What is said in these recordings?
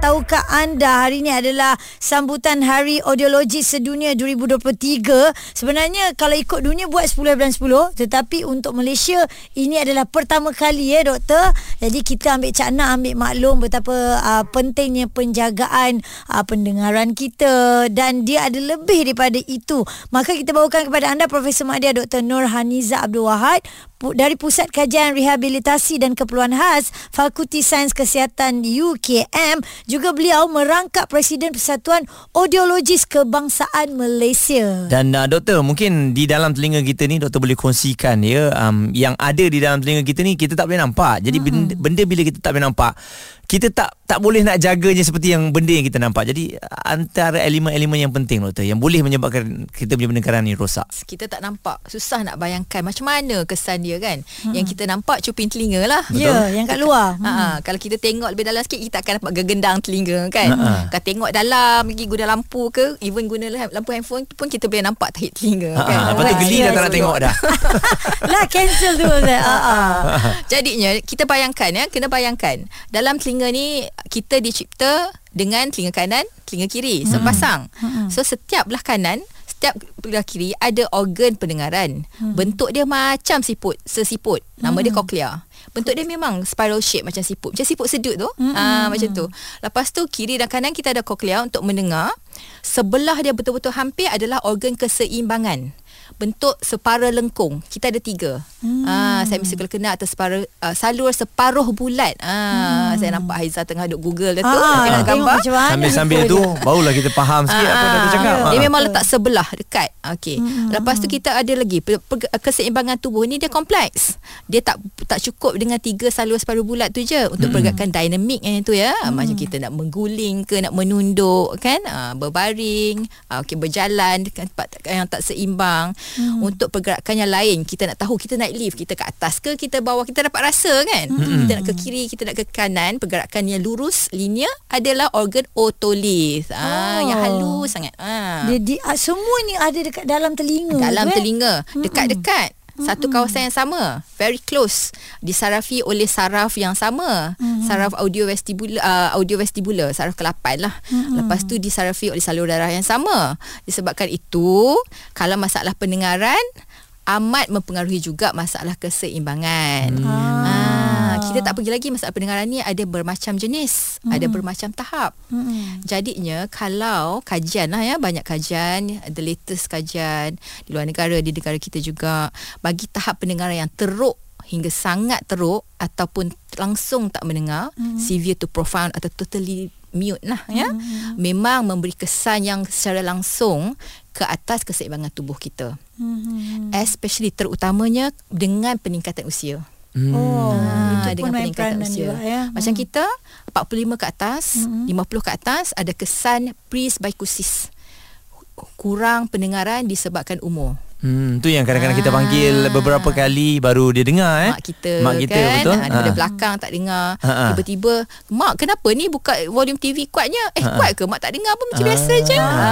Tahukah anda hari ini adalah sambutan Hari Audiologi Sedunia 2023. Sebenarnya kalau ikut dunia buat 10 bulan 10 tetapi untuk Malaysia ini adalah pertama kali ya doktor. Jadi kita ambil cakna ambil maklum betapa uh, pentingnya penjagaan uh, pendengaran kita dan dia ada lebih daripada itu. Maka kita bawakan kepada anda Profesor Madya Dr. Nur Haniza Abdul Wahid dari Pusat Kajian Rehabilitasi dan Keperluan Khas Fakulti Sains Kesihatan UKM juga beliau merangkap Presiden Persatuan Audiologis Kebangsaan Malaysia. Dan uh, doktor mungkin di dalam telinga kita ni doktor boleh kongsikan ya um, yang ada di dalam telinga kita ni kita tak boleh nampak. Jadi hmm. benda, benda bila kita tak boleh nampak kita tak tak boleh nak jaganya seperti yang benda yang kita nampak. Jadi antara elemen-elemen yang penting doktor yang boleh menyebabkan kita punya pendengaran ni rosak. Kita tak nampak, susah nak bayangkan macam mana kesan dia kan. Hmm. Yang kita nampak cuping telinga lah. Ya, yeah, yang kat luar. Ha, hmm. kalau kita tengok lebih dalam sikit kita akan dapat gegendang telinga kan. Ha. Kalau tengok dalam pergi guna lampu ke, even guna lampu handphone pun kita boleh nampak tahi telinga ha. kan. Lepas tu geli dah tak nak tengok dah. lah cancel tu. Ha. Jadinya kita bayangkan ya, kena bayangkan dalam telinga ni kita dicipta dengan telinga kanan, telinga kiri hmm. sepasang. Hmm. So setiap belah kanan, setiap belah kiri ada organ pendengaran. Hmm. Bentuk dia macam siput, sesiput. Nama hmm. dia koklia. Bentuk dia memang spiral shape macam siput. Macam siput sedut tu. Hmm. Ah macam tu. Lepas tu kiri dan kanan kita ada koklia untuk mendengar. Sebelah dia betul-betul hampir adalah organ keseimbangan bentuk separa lengkung. Kita ada tiga. Hmm. Ah, saya mesti kalau kena atas separa uh, salur separuh bulat. Ah, hmm. saya nampak Haiza tengah duk Google dia tu ah, tengok gambar. Sambil-sambil tu barulah kita faham sikit ah, apa yang dia cakap. Dia memang letak sebelah dekat. Okey. Hmm. Lepas tu kita ada lagi keseimbangan tubuh ni dia kompleks. Dia tak tak cukup dengan tiga salur separuh bulat tu je untuk hmm. pergerakan dinamik yang tu ya. Hmm. Macam kita nak mengguling ke nak menunduk kan? Ah, berbaring, ah, okey berjalan dekat tempat yang tak seimbang hmm. untuk pergerakan yang lain. Kita nak tahu kita naik lift kita ke atas ke kita bawah kita dapat rasa kan? Hmm. kita nak ke kiri kita nak ke kanan. Pergerakan yang lurus linear adalah organ otolis oh. ah yang halus sangat. Ah. Dia, dia semua ni ada dekat dalam telinga dalam kan? telinga. Dekat-dekat satu kawasan yang sama. Very close. Disarafi oleh saraf yang sama. Mm-hmm. saraf audio vestibular uh, audio vestibular saraf ke-8 lah. Mm-hmm. lepas tu disarafi oleh salur darah yang sama. Disebabkan itu kalau masalah pendengaran amat mempengaruhi juga masalah keseimbangan. Mm. ah kita tak pergi lagi masalah pendengaran ni ada bermacam jenis, hmm. ada bermacam tahap. Hmm. Jadinya kalau kajian lah ya, banyak kajian, the latest kajian di luar negara, di negara kita juga bagi tahap pendengaran yang teruk hingga sangat teruk ataupun langsung tak mendengar, hmm. severe to profound atau totally mute lah ya. Hmm. Memang memberi kesan yang secara langsung ke atas keseimbangan tubuh kita. Hmm. Especially terutamanya dengan peningkatan usia. Hmm. Oh, ha, itu dengan peningkatan usia. Juga, ya. Macam hmm. kita 45 ke atas, hmm. 50 ke atas ada kesan presbycusis. Kurang pendengaran disebabkan umur. Hmm, tu yang kadang-kadang kita panggil ah. beberapa kali baru dia dengar eh. Mak kita, mak kita kan? betul. Ha. Daripada belakang tak dengar. Ha. Tiba-tiba, mak kenapa ni buka volume TV kuatnya? Eh ha. kuat ke? Mak tak dengar pun macam ha. biasa je. Ha. Ha.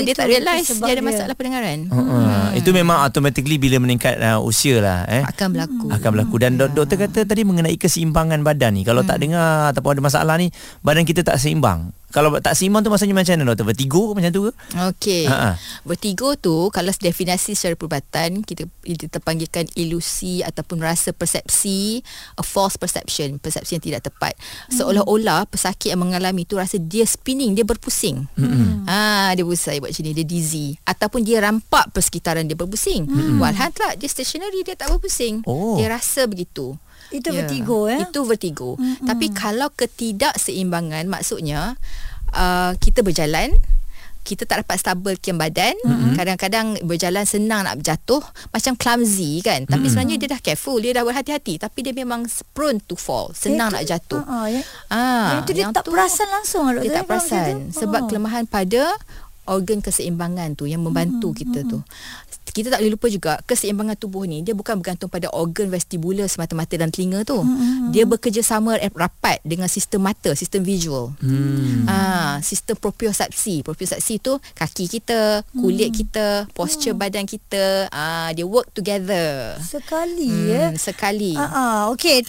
Dia tak realise dia ada masalah pendengaran. Ha. Hmm. Itu memang automatically bila meningkat uh, usia lah. Eh. Akan berlaku. Akan berlaku. Dan ya. doktor kata tadi mengenai keseimbangan badan ni. Kalau hmm. tak dengar ataupun ada masalah ni, badan kita tak seimbang kalau tak simbang tu maksudnya macam mana doktor? Vertigo macam tu ke? Okey. Ha-ha. Vertigo tu kalau definisi secara perubatan kita kita panggilkan ilusi ataupun rasa persepsi a false perception, persepsi yang tidak tepat. Hmm. Seolah-olah pesakit yang mengalami tu rasa dia spinning, dia berpusing. Hmm. Ha, dia pusing buat macam ni, dia dizzy ataupun dia rampak persekitaran dia berpusing. Hmm. Walhan tak dia stationary dia tak berpusing. Oh. Dia rasa begitu. Itu yeah. vertigo ya. Itu vertigo. Mm-hmm. Tapi kalau ketidakseimbangan maksudnya uh, kita berjalan kita tak dapat stabilkan badan mm-hmm. kadang-kadang berjalan senang nak jatuh macam clumsy kan tapi mm-hmm. sebenarnya dia dah careful dia dah berhati-hati tapi dia memang prone to fall senang ya, nak jatuh uh, uh, ya. ah itu dia tak tu, perasan langsung dia tak perasan sebab uh. kelemahan pada organ keseimbangan tu yang membantu mm-hmm. kita tu kita tak boleh lupa juga keseimbangan tubuh ni dia bukan bergantung pada organ vestibular semata-mata dan telinga tu. Hmm. Dia bekerjasama rapat dengan sistem mata, sistem visual. Hmm. Ah, sistem propriosepsi. Propriosepsi tu kaki kita, kulit hmm. kita, posture hmm. badan kita, ah dia work together. Sekali Hmm, ya. sekali. Ah, ah, okey.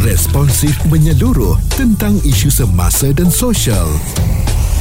Responsif menyeluruh tentang isu semasa dan sosial.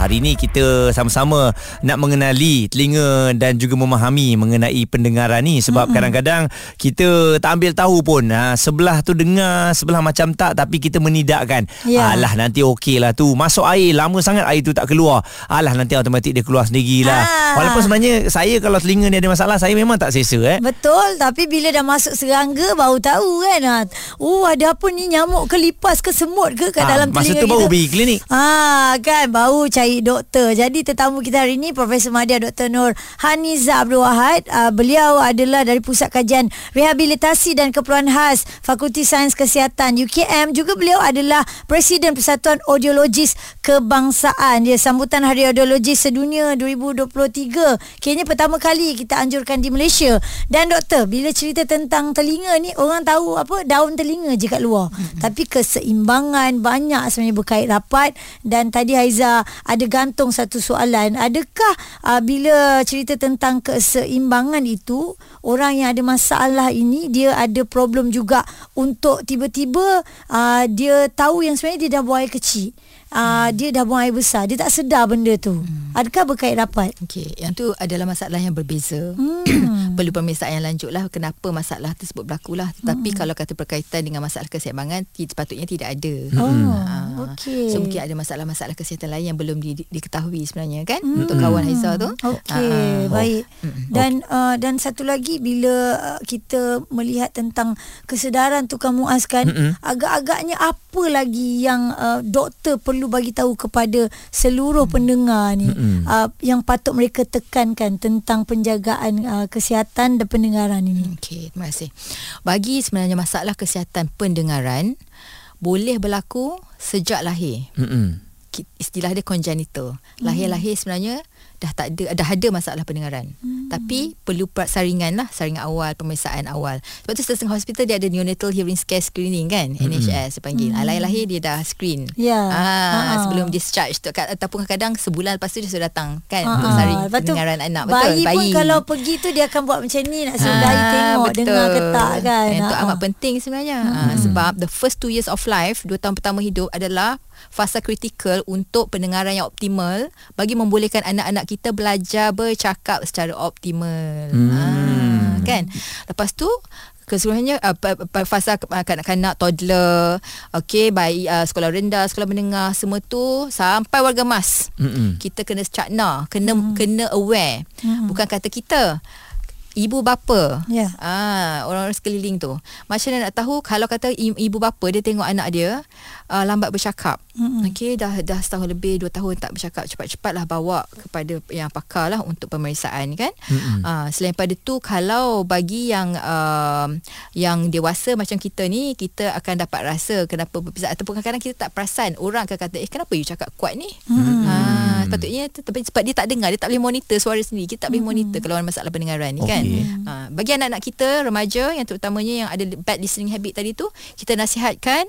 Hari ini kita sama-sama nak mengenali telinga dan juga memahami mengenai pendengaran ni sebab mm-hmm. kadang-kadang kita tak ambil tahu pun ha, sebelah tu dengar sebelah macam tak tapi kita menidakkan Ya. alah nanti okey lah tu masuk air lama sangat air tu tak keluar alah nanti automatik dia keluar sendirilah Ah. walaupun sebenarnya saya kalau telinga ni ada masalah saya memang tak selesa eh Betul Tapi bila dah masuk serangga Baru tahu kan ha. Oh ada apa ni Nyamuk ke lipas ke semut ke Kat Ah, dalam masa telinga tu baru pergi klinik. Ah kan Baru cari doktor. Jadi tetamu kita hari ni Profesor Madya Dr. Nur Haniza Abdul Wahid uh, Beliau adalah dari Pusat Kajian Rehabilitasi dan Keperluan Khas Fakulti Sains Kesihatan UKM Juga beliau adalah Presiden Persatuan Audiologis Kebangsaan. Dia sambutan Hari Audiologis Sedunia 2023 Kayaknya pertama kali kita anjurkan di Malaysia. Dan doktor Bila cerita tentang telinga ni Orang tahu apa Daun telinga je kat luar. Mm-hmm. Tapi keseimbangan Banyak sebenarnya berkait rapat. Dan tadi Haiza Ada gantung satu soalan. Adakah uh, Bila cerita tentang keseimbangan itu Orang yang ada masalah ini Dia ada problem juga Untuk tiba-tiba uh, Dia tahu yang sebenarnya Dia dah buang air kecil Uh, dia dah buang air besar Dia tak sedar benda tu Adakah berkait rapat? Okey, yang tu adalah masalah yang berbeza. Hmm. Perlu pemeriksaan yang lanjut lah kenapa masalah tersebut berlaku lah. Tetapi kalau kata berkaitan dengan masalah keseimbangan, ti- sepatutnya tidak ada. Oh, Ah, okey. So mungkin ada masalah-masalah kesihatan lain yang belum di, di, diketahui sebenarnya kan untuk kawan Haizah tu. Okey, Ah, baik. Dan uh, dan satu lagi bila uh, kita melihat tentang kesedaran tukang muaz kan, agak-agaknya apa lagi yang uh, doktor perlu bagi tahu kepada seluruh pendengar ni uh, yang patut mereka tekankan tentang penjagaan uh, kesihatan dan pendengaran ini. Okey, terima kasih. Bagi sebenarnya masalah kesihatan pendengaran boleh berlaku sejak lahir. Mm-mm. Ki- Istilah dia congenital. Lahir-lahir sebenarnya dah tak ada dah ada masalah pendengaran. Hmm. Tapi perlu per- saringan lah, saringan awal, pemeriksaan awal. Sebab tu setengah hospital dia ada neonatal hearing scare screening kan, hmm. NHS dia panggil. Hmm. Lahir-lahir dia dah screen. Ya. Ah, Ha. sebelum discharge tu kat- ataupun kadang-kadang sebulan lepas tu dia sudah datang kan Ah, untuk ah. saring Lepas tu, pendengaran anak betul. Bayi, pun kalau pergi tu dia akan buat macam ni nak suruh Ah, bayi tengok dengar ke tak kan. Itu Ah, amat ah. penting sebenarnya. Hmm. sebab the first two years of life, dua tahun pertama hidup adalah fasa kritikal untuk pendengaran yang optimal bagi membolehkan anak-anak kita belajar bercakap secara optimal. Hmm. Ha, kan? Lepas tu keseluruhannya uh, fasa uh, kanak-kanak toddler okey bayi uh, sekolah rendah sekolah menengah semua tu sampai warga mas Mm-mm. kita kena cakna kena hmm. kena aware hmm. bukan kata kita ibu bapa Ya. ah orang-orang sekeliling tu macam mana nak tahu kalau kata ibu bapa dia tengok anak dia uh, lambat bercakap hmm. okey dah dah setahun lebih dua tahun tak bercakap cepat-cepatlah bawa kepada yang pakar lah untuk pemeriksaan kan hmm. uh, selain pada tu kalau bagi yang uh, yang dewasa macam kita ni kita akan dapat rasa kenapa berbeza ataupun kadang-kadang kita tak perasan orang akan kata eh kenapa you cakap kuat ni hmm. uh, sepatutnya tu- tapi sebab dia tak dengar dia tak boleh monitor suara sendiri kita tak boleh monitor kalau ada masalah pendengaran ni kan Okey. Ha, bagi anak-anak kita remaja yang terutamanya yang ada bad listening habit tadi tu kita nasihatkan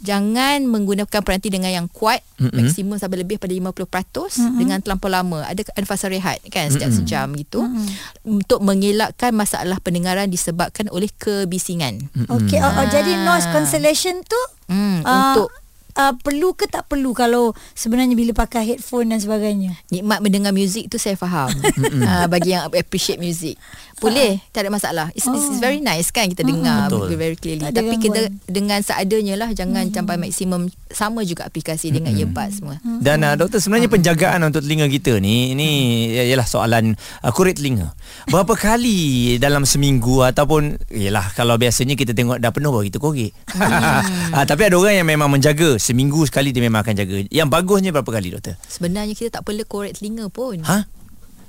jangan menggunakan peranti dengan yang kuat mm-hmm. maksimum sampai lebih pada 50% mm-hmm. dengan terlampau lama ada fasa rehat kan setiap mm-hmm. sejam gitu mm-hmm. untuk mengelakkan masalah pendengaran disebabkan oleh kebisingan Okey, oh, oh, jadi noise cancellation tu hmm, ah, untuk uh, perlu ke tak perlu kalau sebenarnya bila pakai headphone dan sebagainya? nikmat mendengar muzik tu saya faham. Uh, bagi yang appreciate music. Boleh tak ada masalah. It's, oh. it's very nice kan kita dengar Betul. very clearly. Tak tapi kita gangguan. dengan seadanya lah jangan sampai maksimum sama juga aplikasi dengan earbuds semua. Dan uh, doktor sebenarnya penjagaan untuk telinga kita ni ini ialah soalan uh, kurit telinga. Berapa kali dalam seminggu ataupun ialah kalau biasanya kita tengok dah penuh baru kita korek. uh, tapi ada orang yang memang menjaga seminggu sekali dia memang akan jaga. Yang bagusnya berapa kali doktor? sebenarnya kita tak perlu korek telinga pun Ha?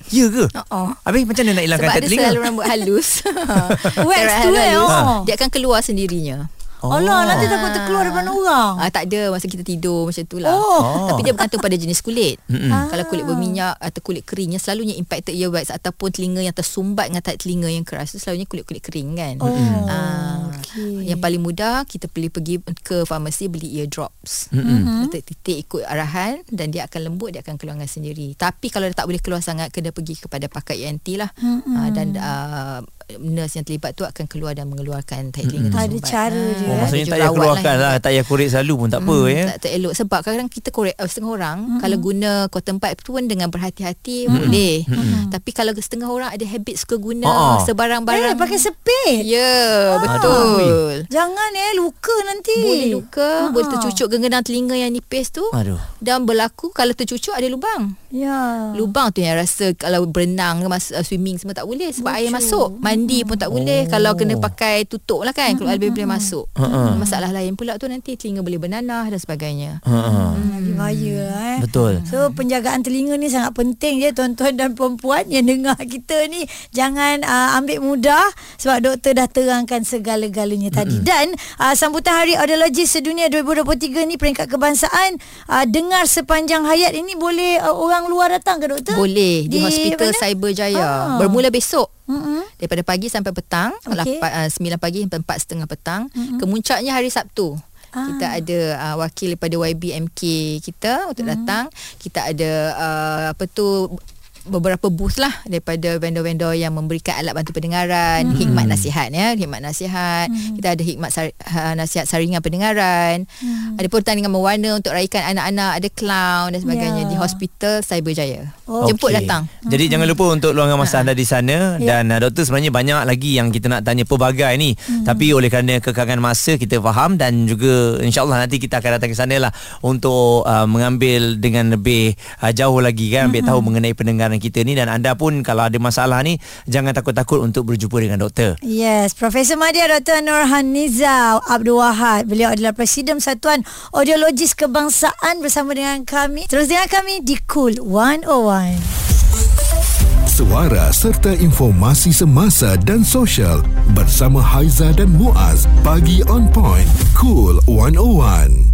Ya ke? Oh. Habis macam mana nak hilangkan Sebab kat ada telinga? sel rambut halus Wax tu, eh, halus. oh. Dia akan keluar sendirinya Oh. Alah, nanti takut terkeluar depan orang. Ah, tak ada masa kita tidur macam tu lah. Oh. Tapi dia bergantung pada jenis kulit. Ah. Kalau kulit berminyak atau kulit kering yang selalunya impacted earwax ataupun telinga yang tersumbat dengan tak telinga yang keras tu selalunya kulit-kulit kering kan. Oh, Ah, okey. Yang paling mudah kita pergi pergi ke farmasi beli ear drops. Mm-hmm. Titik-titik ikut arahan dan dia akan lembut dia akan keluarkan sendiri. Tapi kalau dia tak boleh keluar sangat kena pergi kepada pakar ENT lah. Mm-hmm. Ah, dan uh, nurse yang terlibat tu akan keluar dan mengeluarkan tai telinga Ada tersumbat. cara dia. Oh, eh. maksudnya Dia tak payah keluarkan lah. lah. Tak payah korek selalu pun tak apa Hmm, ya. tak, tak elok sebab kadang-kadang kita korek uh, setengah orang mm-hmm. kalau guna cotton pad tu pun dengan berhati-hati mm-hmm. boleh mm-hmm. tapi kalau setengah orang ada habit suka guna Ah, ah. sebarang-barang Eh, pakai sepit. ya betul Jangan eh, luka nanti. boleh luka boleh tercucuk genggam telinga yang nipis tu Aduh. dan berlaku kalau tercucuk ada lubang Ya. Lubang tu yang rasa kalau berenang mas, uh, swimming semua tak boleh sebab air masuk. Mandi pun tak boleh kalau kena pakai tutup lah kan kalau lebih boleh masuk. Ha-ha. Masalah lain pula tu nanti telinga boleh bernanah dan sebagainya. Ha. Hmm, bahaya lah eh. Betul. So penjagaan telinga ni sangat penting je tuan-tuan dan perempuan yang dengar kita ni jangan uh, ambil mudah sebab doktor dah terangkan segala-galanya tadi dan uh, sambutan Hari Audiologi Sedunia 2023 ni peringkat kebangsaan uh, dengar sepanjang hayat ini boleh uh, orang luar datang ke doktor? Boleh di, Di Hospital mana? Cyberjaya. Ah. Bermula besok. Mm-mm. Daripada pagi sampai petang, okay. uh, 9 pagi sampai 4.30 petang. Mm-hmm. Kemuncaknya hari Sabtu. Ah. Kita ada uh, wakil daripada YBMK kita untuk Mm-hmm. datang. Kita ada uh, apa tu beberapa booth lah daripada vendor-vendor yang memberikan alat bantu pendengaran, hmm. hikmat nasihat ya, hikmat nasihat. Hmm. Kita ada hikmat sar, uh, nasihat saringan pendengaran. Hmm. Ada pertandingan mewarna untuk raikan anak-anak, ada clown dan sebagainya Ya. di Hospital Cyberjaya. Oh. Jemput Okey. datang. Jadi jangan lupa untuk luangkan masa anda di sana Ya. dan uh, doktor sebenarnya banyak lagi yang kita nak tanya pelbagai ni. Tapi oleh kerana kekangan masa kita faham dan juga insyaallah nanti kita akan datang ke sana lah untuk uh, mengambil dengan lebih uh, jauh lagi kan ambil tahu mengenai pendengaran kita ni dan anda pun kalau ada masalah ni jangan takut-takut untuk berjumpa dengan doktor. Yes, Profesor Madya Dr. Nurhan Nizam Abdul Wahad. Beliau adalah Presiden Satuan Audiologis Kebangsaan bersama dengan kami. Terus dengan kami di Cool 101. Suara serta informasi semasa dan sosial bersama Haiza dan Muaz. Pagi on point. Cool 101.